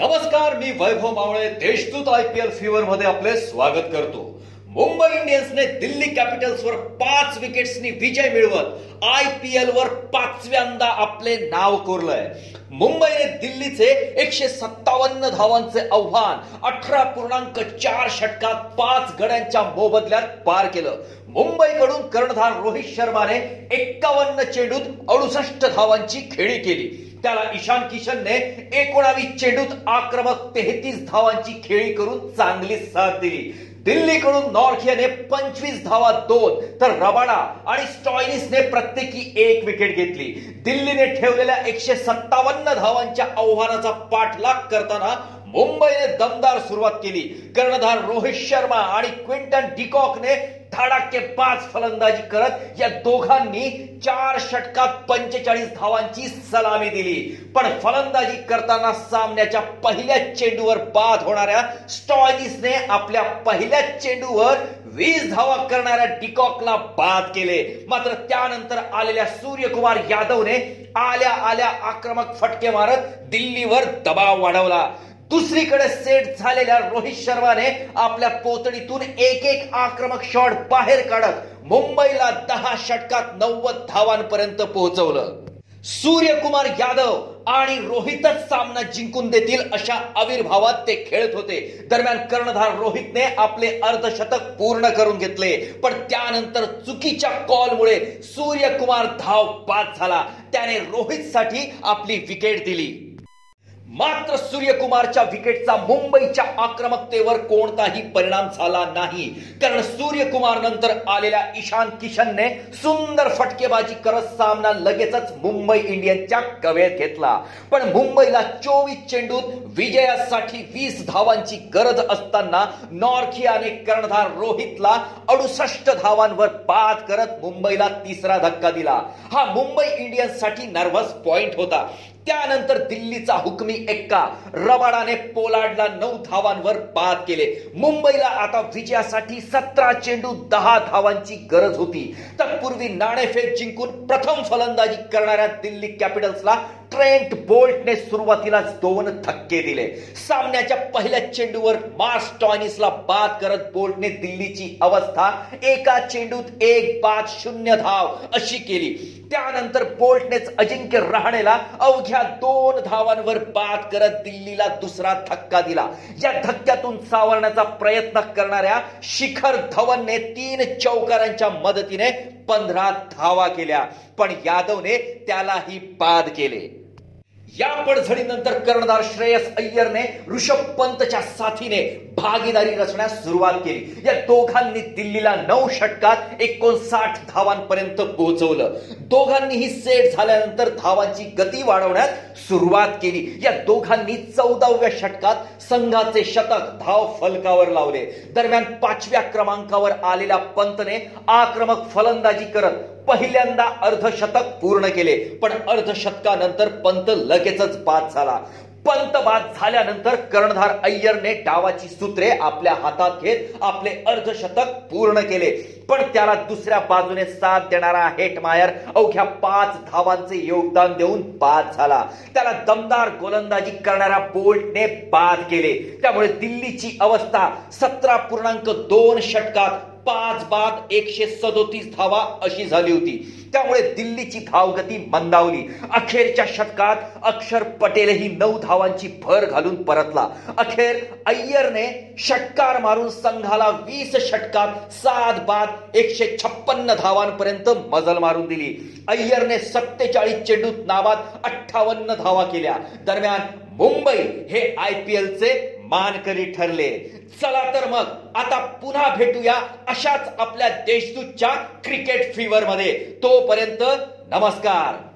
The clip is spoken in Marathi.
नमस्कार मी Vaibhav Mawale Deshdoot I P L fever मध्ये आपले स्वागत करतो. मुंबई इंडियन्सने दिल्ली कॅपिटल्सवर पाच विकेट्सनी विजय मिळवत आय पी एल वर पाचव्यांदा आपले नाव कोरलंय. मुंबईने दिल्लीचे एकशे सत्तावन्न धावांचे आव्हान अठरा पूर्णांक चार षटकात पाच गड्यांच्या मोबदल्यात पार केलं. मुंबईकडून कर्णधार रोहित शर्माने एक्कावन्न चेंडूत अडुसष्ट धावांची खेळी केली. त्याला ईशान किशनने एकोणावीस चेंडूत आक्रमक तेहतीस धावांची खेळी करून चांगली साथ दिली. दिल्लीकडून नॉर्थियाने पंचवीस धावा दोन तर रबाडा आणि स्टॉयनिसने प्रत्येकी एक विकेट घेतली. दिल्लीने ठेवलेल्या एकशे सत्तावन्न धावांच्या आव्हानाचा पाठलाग करताना मुंबईने दमदार सुरुवात केली. कर्णधार रोहित शर्मा आणि क्विंटन डिकॉकने धडाके पाच फलंदाजी करत या दोघांनी चार षटकात पंचेचाळीस धावांची सलामी दिली. पण फलंदाजी करताना सामन्याच्या पहिल्या चेंडूवर बाद होणाऱ्या स्टॉयनिसने आपल्या पहिल्या चेंडूवर वीस धावा करणाऱ्या डिकॉकला बाद केले. मात्र त्यानंतर आलेल्या सूर्यकुमार यादवने आल्या आल्या आक्रमक फटके मारत दिल्लीवर दबाव वाढवला. दुसरीकडे सेट झालेल्या रोहित शर्माने आपल्या पोतडीतून एक एक आक्रमक शॉट बाहेर काढत मुंबईला दहा षटकात नव्वद धावांपर्यंत पोहोचवलं. सूर्यकुमार यादव आणि रोहितच सामना जिंकून देतील अशा आविर्भावात ते खेळत होते. दरम्यान कर्णधार रोहितने आपले अर्धशतक पूर्ण करून घेतले. पण त्यानंतर चुकीच्या कॉलमुळे सूर्यकुमार धाव बाद झाला. त्याने रोहितसाठी आपली विकेट दिली. मात्र सूर्यकुमारच्या विकेटचा मुंबईच्या आक्रमकतेवर कोणताही परिणाम झाला नाही. कारण सूर्यकुमार नंतर आलेल्या ईशान किशनने सुंदर फटकेबाजी करत सामना लगेचच मुंबई इंडियन्सच्या कवेत घेतला. पण मुंबईला चोवीस चेंडूत विजयासाठी वीस धावांची गरज असताना नॉर्थियाने कर्णधार रोहितला अडुसष्ट धावांवर बाद करत मुंबईला तिसरा धक्का दिला. हा मुंबई इंडियन्ससाठी नर्व्हस पॉइंट होता. त्यानंतर दिल्लीचा हुकमी एक्का रबाडाने पोलाडला नऊ धावांवर बाद केले. मुंबईला आता विजयासाठी सतरा चेंडू दहा धावांची गरज होती. तत्पूर्वी नाणेफेक जिंकून प्रथम फलंदाजी करणाऱ्या दिल्ली कॅपिटल्सला ट्रेंट बोल्टने सुरुवातीला दोन धक्के दिले. सामन्याच्या पहिल्या चेंडूवर मार्स टॉनिसला बाद करत बोल्टने दिल्लीची अवस्था एका चेंडूत एक बाद शून्य धाव अशी केली. त्यानंतर बोल्टनेच अजिंक्य रहाणेला अवघ्या दोन धावांवर बाद करत दिल्लीला दुसरा धक्का दिला. या धक्क्यातून सावरण्याचा प्रयत्न करणाऱ्या शिखर धवनने तीन चौकारांच्या मदतीने पंधरा धावा केल्या. पण यादवने त्यालाही बाद केले. या पडझडीनंतर कर्णधार श्रेयस अय्यरने ऋषभ पंतच्या साथीने भागीदारी रचण्यास सुरुवात केली. या दोघांनी दिल्लीला नऊ षटकात एकोणसाठ धावांपर्यंत पोहोचवलं. दोघांनीही सेट झाल्यानंतर धावांची गती वाढवण्यास सुरुवात केली. या दोघांनी चौदाव्या षटकात संघाचे शतक धाव फलकावर लावले. दरम्यान पाचव्या क्रमांकावर आलेल्या पंतने आक्रमक फलंदाजी करत पहिल्यांदा अर्धशतक पूर्ण केले. पण अर्धशतकानंतर पंत लगेचच बाद झाला. पंत बाद झाल्यानंतर कर्णधार अय्यरने डावाची सूत्रे आपल्या हातात घेत आपले अर्धशतक पूर्ण केले. पण त्याला दुसऱ्या बाजूने साथ देणारा हेटमायर अवघ्या पाच धावांचे योगदान देऊन बाद झाला. त्याला दमदार गोलंदाजी करणाऱ्या बोल्टने बाद केले. त्यामुळे दिल्लीची अवस्था सतरा पूर्णांक दोन षटकात पाच बाद एकशे सदोतीस धावा अशी झाली होती. त्यामुळे दिल्लीची धावगती मंदावली. अखेरच्या षटकात अक्षर पटेलही नऊ धावांची भर घालून परतला. अखेर अय्यरने षटकार मारून संघाला वीस षटकात सात बाद एकशे छप्पन्न धावांपर्यंत मजल मारून दिली. अय्यरने सत्तेचाळीस चेंडूत नावात अठ्ठावन्न धावा केल्या. दरम्यान मुंबई हे आय पी एलचे मानकरी ठरले. चला तर मग आता पुन्हा भेटूया अशाच आपल्या देशदूतच्या क्रिकेट फीवर मध्ये. तोपर्यंत नमस्कार.